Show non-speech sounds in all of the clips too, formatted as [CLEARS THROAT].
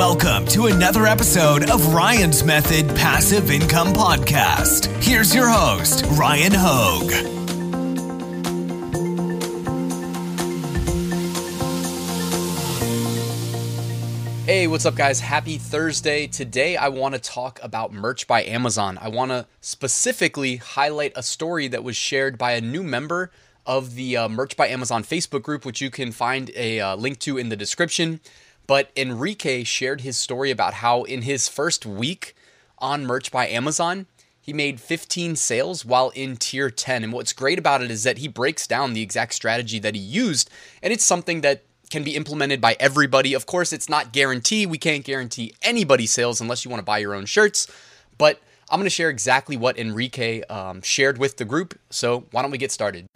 Welcome to another episode of Ryan's Method Passive Income Podcast. Here's your host, Ryan Hogue. Hey, what's up, guys? Happy Thursday. Today, I want to talk about merch by Amazon. I want to specifically highlight a story that was shared by a new member of the uh, Merch by Amazon Facebook group, which you can find a uh, link to in the description. But Enrique shared his story about how in his first week on Merch by Amazon, he made 15 sales while in tier 10. And what's great about it is that he breaks down the exact strategy that he used, and it's something that can be implemented by everybody. Of course, it's not guaranteed. We can't guarantee anybody sales unless you want to buy your own shirts. But I'm going to share exactly what Enrique um, shared with the group. So why don't we get started?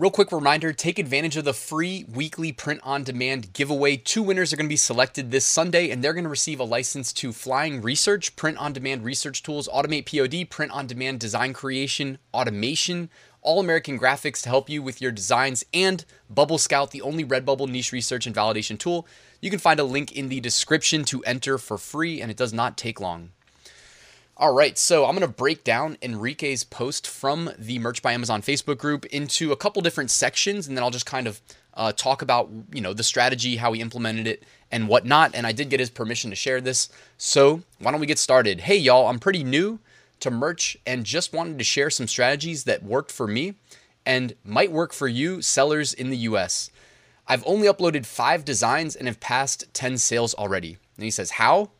Real quick reminder take advantage of the free weekly print on demand giveaway. Two winners are going to be selected this Sunday, and they're going to receive a license to Flying Research, print on demand research tools, Automate POD, print on demand design creation, automation, all American graphics to help you with your designs, and Bubble Scout, the only Redbubble niche research and validation tool. You can find a link in the description to enter for free, and it does not take long. All right, so I'm going to break down Enrique's post from the Merch by Amazon Facebook group into a couple different sections, and then I'll just kind of uh, talk about you know the strategy, how he implemented it, and whatnot. And I did get his permission to share this, so why don't we get started? Hey, y'all, I'm pretty new to merch and just wanted to share some strategies that worked for me and might work for you sellers in the US. I've only uploaded five designs and have passed 10 sales already. And he says, How?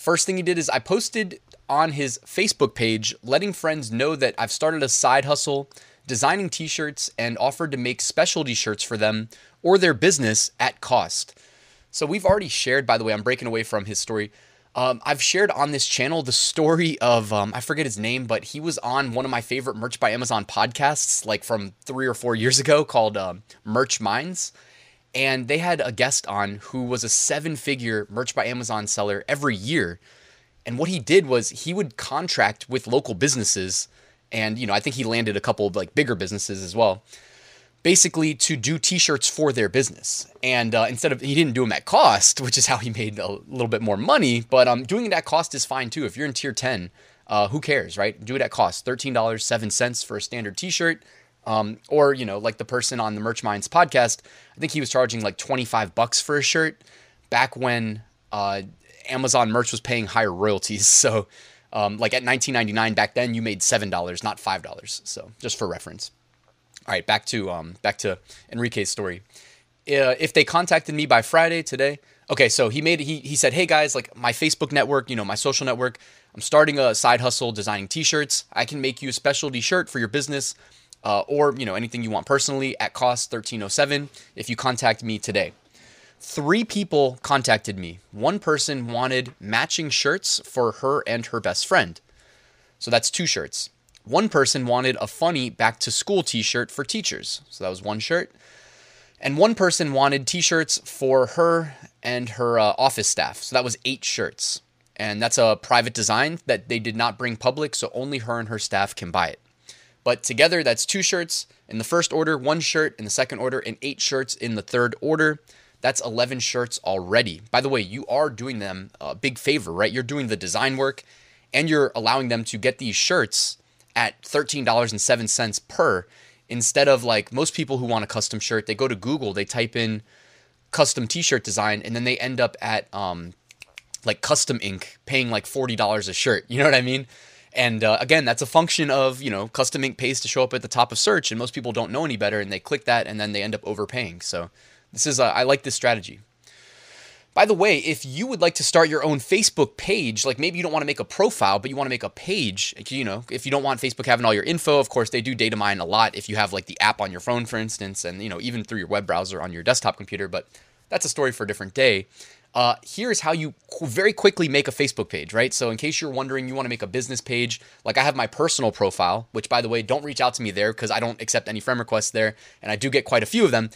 First thing he did is I posted on his Facebook page letting friends know that I've started a side hustle designing t shirts and offered to make specialty shirts for them or their business at cost. So we've already shared, by the way, I'm breaking away from his story. Um, I've shared on this channel the story of, um, I forget his name, but he was on one of my favorite Merch by Amazon podcasts, like from three or four years ago, called um, Merch Minds and they had a guest on who was a seven figure merch by Amazon seller every year. And what he did was he would contract with local businesses, and you know, I think he landed a couple of like bigger businesses as well, basically to do T-shirts for their business. And uh, instead of he didn't do them at cost, which is how he made a little bit more money, but um, doing it at cost is fine too. If you're in tier ten, uh, who cares, right? Do it at cost, thirteen dollars seven cents for a standard T-shirt. Um, or you know, like the person on the Merch Minds podcast, I think he was charging like 25 bucks for a shirt back when uh, Amazon merch was paying higher royalties. [LAUGHS] So, um, like at 19.99 back then, you made seven dollars, not five dollars. So, just for reference. All right, back to um, back to Enrique's story. Uh, if they contacted me by Friday today, okay. So he made he he said, hey guys, like my Facebook network, you know, my social network. I'm starting a side hustle designing T-shirts. I can make you a specialty shirt for your business uh, or you know anything you want personally at cost 1307 if you contact me today. Three people contacted me. One person wanted matching shirts for her and her best friend. So that's two shirts. One person wanted a funny back to school t-shirt for teachers. So that was one shirt. And one person wanted t-shirts for her and her uh, office staff. So that was eight shirts. And that's a private design that they did not bring public so only her and her staff can buy it but together, that's two shirts in the first order, one shirt in the second order, and eight shirts in the third order. That's 11 shirts already. By the way, you are doing them a big favor, right? You're doing the design work and you're allowing them to get these shirts at $13.07 per instead of like most people who want a custom shirt, they go to Google, they type in custom t shirt design, and then they end up at um, like custom ink paying like $40 a shirt. You know what I mean? And uh, again, that's a function of, you know, custom ink pays to show up at the top of search, and most people don't know any better, and they click that, and then they end up overpaying. So this is, uh, I like this strategy. By the way, if you would like to start your own Facebook page, like maybe you don't want to make a profile, but you want to make a page, you know, if you don't want Facebook having all your info, of course, they do data mine a lot if you have like the app on your phone, for instance, and, you know, even through your web browser on your desktop computer, but that's a story for a different day. Uh, here's how you very quickly make a Facebook page, right? So, in case you're wondering, you want to make a business page, like I have my personal profile, which by the way, don't reach out to me there because I don't accept any friend requests there, and I do get quite a few of them.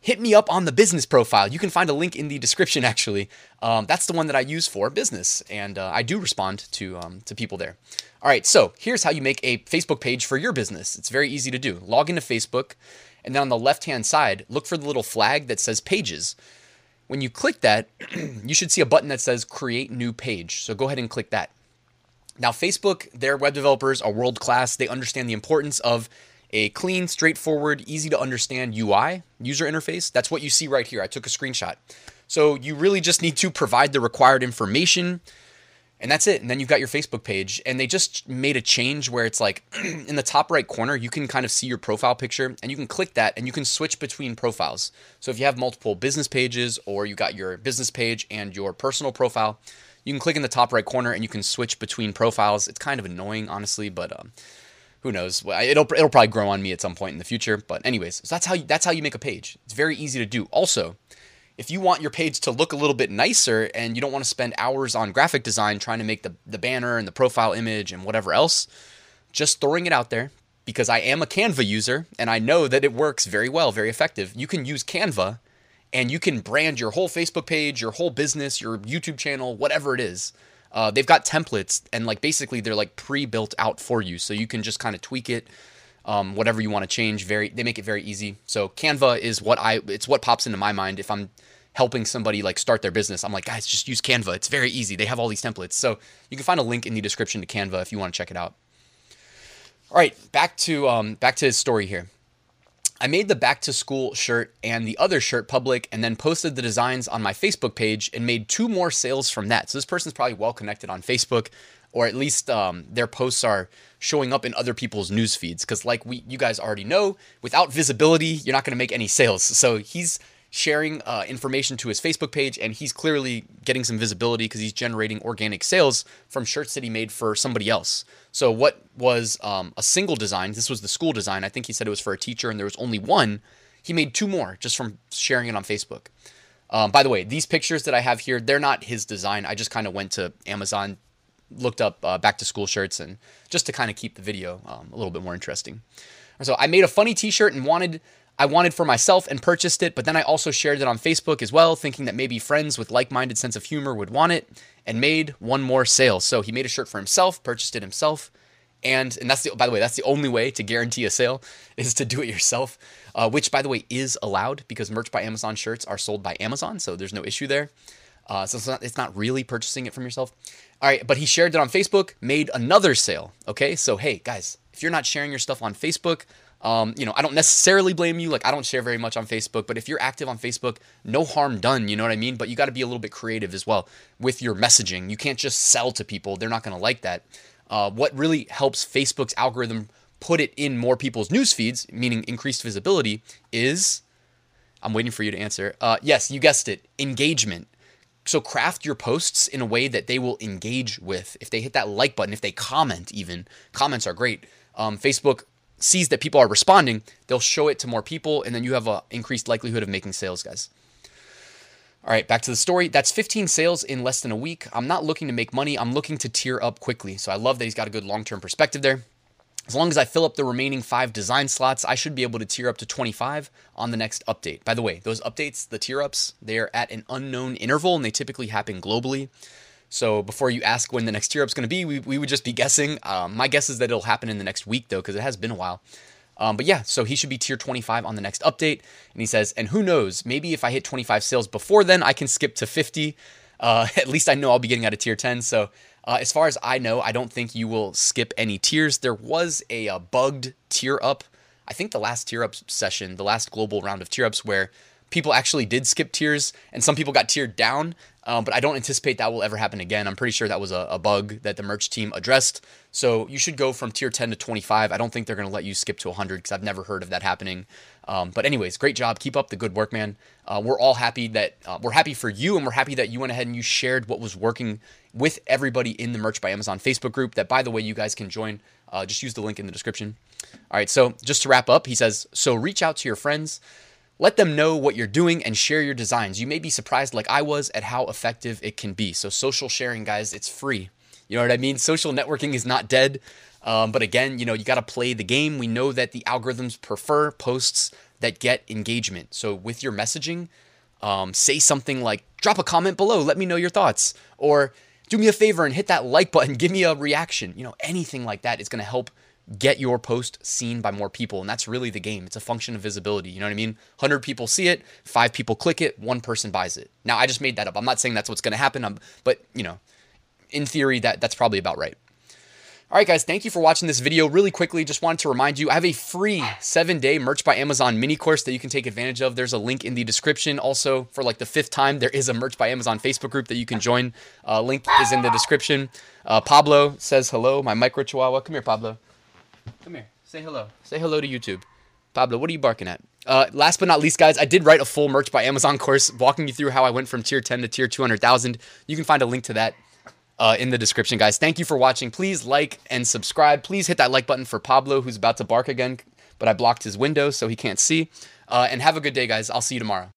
Hit me up on the business profile. You can find a link in the [LAUGHS] description. Actually, um, that's the one that I use for business, and uh, I do respond to um, to people there. All right, so here's how you make a Facebook page for your business. It's very easy to do. Log into Facebook And then on the left hand side, look for the little flag that says pages. When you click that, [CLEARS THROAT] you should see a button that says create new page. So go ahead and click that. Now, Facebook, their web developers are world class. They understand the importance of a clean, straightforward, easy to understand UI, user interface. That's what you see right here. I took a screenshot. So you really just need to provide the required information and that's it. And then you've got your Facebook page. And they just made a change where it's like [CLEARS THROAT] in the top right corner, you can kind of see your profile picture and you can click that and you can switch between profiles. So if you have multiple business pages or you got your business page and your personal profile, you can click in the top right corner and you can switch between profiles. It's kind of annoying, honestly, but um, who knows? It'll it'll probably grow on me at some point in the future. But anyways, so that's how you, that's how you make a page. It's very easy to do. Also, if you want your page to look a little bit nicer and you don't want to spend hours on graphic design trying to make the, the banner and the profile image and whatever else, just throwing it out there because I am a Canva user and I know that it works very well, very effective. You can use Canva and you can brand your whole Facebook page, your whole business, your YouTube channel, whatever it is. Uh, they've got templates and like basically they're like pre-built out for you, so you can just kind of tweak it, um, whatever you want to change. Very, they make it very easy. So Canva is what I, it's what pops into my mind if I'm helping somebody like start their business. I'm like, guys, just use Canva. It's very easy. They have all these templates. So you can find a link in the description to Canva if you want to check it out. All right, back to um, back to his story here. I made the back to school shirt and the other shirt public and then posted the designs on my Facebook page and made two more sales from that. So this person's probably well connected on Facebook or at least um, their posts are showing up in other people's news feeds because like we you guys already know without visibility you're not going to make any sales so he's sharing uh, information to his Facebook page, and he's clearly getting some visibility because he's generating organic sales from shirts that he made for somebody else. So, what was um, a single design? This was the school design. I think he said it was for a teacher, and there was only one. He made two more just from sharing it on Facebook. Um, by the way, these pictures that I have here, they're not his design. I just kind of went to Amazon, looked up uh, back to school shirts, and just to kind of keep the video um, a little bit more interesting. So I made a funny T-shirt and wanted I wanted for myself and purchased it, but then I also shared it on Facebook as well, thinking that maybe friends with like minded sense of humor would want it, and made one more sale. So he made a shirt for himself, purchased it himself, and and that's the by the way that's the only way to guarantee a sale [LAUGHS] is to do it yourself, uh, which by the way is allowed because merch by Amazon shirts are sold by Amazon, so there's no issue there. Uh, so it's not, it's not really purchasing it from yourself. All right, but he shared it on Facebook, made another sale. Okay, so hey guys, if you're not sharing your stuff on Facebook, um, you know, I don't necessarily blame you. Like, I don't share very much on Facebook, but if you're active on Facebook, no harm done. You know what I mean? But you got to be a little bit creative as well with your messaging. You can't just sell to people, they're not going to like that. Uh, what really helps Facebook's algorithm put it in more people's news feeds, meaning increased visibility, is I'm waiting for you to answer. Uh, yes, you guessed it engagement. So craft your posts in a way that they will engage with. If they hit that like button, if they comment, even comments are great. Um, Facebook sees that people are responding, they'll show it to more people, and then you have an increased likelihood of making sales, guys. All right, back to the story. That's 15 sales in less than a week. I'm not looking to make money. I'm looking to tier up quickly. So I love that he's got a good long term perspective there. As long as I fill up the remaining five design slots, I should be able to tier up to 25 on the next update. By the way, those updates, the tier ups, they're at an unknown interval and they typically happen globally. So before you ask when the next tier up is going to be, we, we would just be guessing. Um, my guess is that it'll happen in the next week though, because it has been a while. Um, but yeah, so he should be tier 25 on the next update. And he says, and who knows, maybe if I hit 25 sales before then, I can skip to 50. Uh, [LAUGHS] at least I know I'll be getting out of tier 10. So uh, as far as I know, I don't think you will skip any tiers. There was a, uh, bugged tier up. I think the last tier up session, the last global round of tier ups, where people actually did skip tiers and some people got tiered down. Um, but I don't anticipate that will ever happen again. I'm pretty sure that was a, a, bug that the merch team addressed. So you should go from tier 10 to 25. I don't think they're going to let you skip to 100 because I've never heard of that happening. Um, but anyways, great job. Keep up the good work, man. Uh, we're all happy that uh, we're happy for you, and we're happy that you went ahead and you shared what was working with everybody in the Merch by Amazon Facebook group. That, by the way, you guys can join. Uh, just use the link in the description. All right. So just to wrap up, he says, so reach out to your friends. Let them know what you're doing and share your designs. You may be surprised, like I was, at how effective it can be. So, social sharing, guys, it's free. You know what I mean? Social networking is not dead. Um, but again, you know, you got to play the game. We know that the algorithms prefer posts that get engagement. So, with your messaging, um, say something like, drop a comment below, let me know your thoughts. Or do me a favor and hit that like button, [LAUGHS] give me a reaction. You know, anything like that is going to help get your post seen by more people. And that's really the game. It's a function of visibility. You know what I mean? 100 people see it, five people click it, one person buys it. Now, I just made that up. I'm not saying that's what's going to happen, I'm, but, you know, in theory, that, that's probably about right. All right, guys, thank you for watching this video. Really quickly, just wanted to remind you, I have a free seven day Merch by Amazon mini course that you can take advantage of. There's a link in the description. Also, for like the fifth time, there is a Merch by Amazon Facebook group that you can join. Uh, link is in the description. Uh, Pablo says hello, my micro chihuahua. Come here, Pablo. Come here. Say hello. Say hello to YouTube. Pablo, what are you barking at? Uh, last but not least, guys, I did write a full Merch by Amazon course walking you through how I went from tier 10 to tier 200,000. You can find a link to that uh, in the description, guys. Thank you for watching. Please like and subscribe. Please hit that like button for Pablo, who's about to bark again, but I blocked his window so he can't see. Uh, and have a good day, guys. I'll see you tomorrow.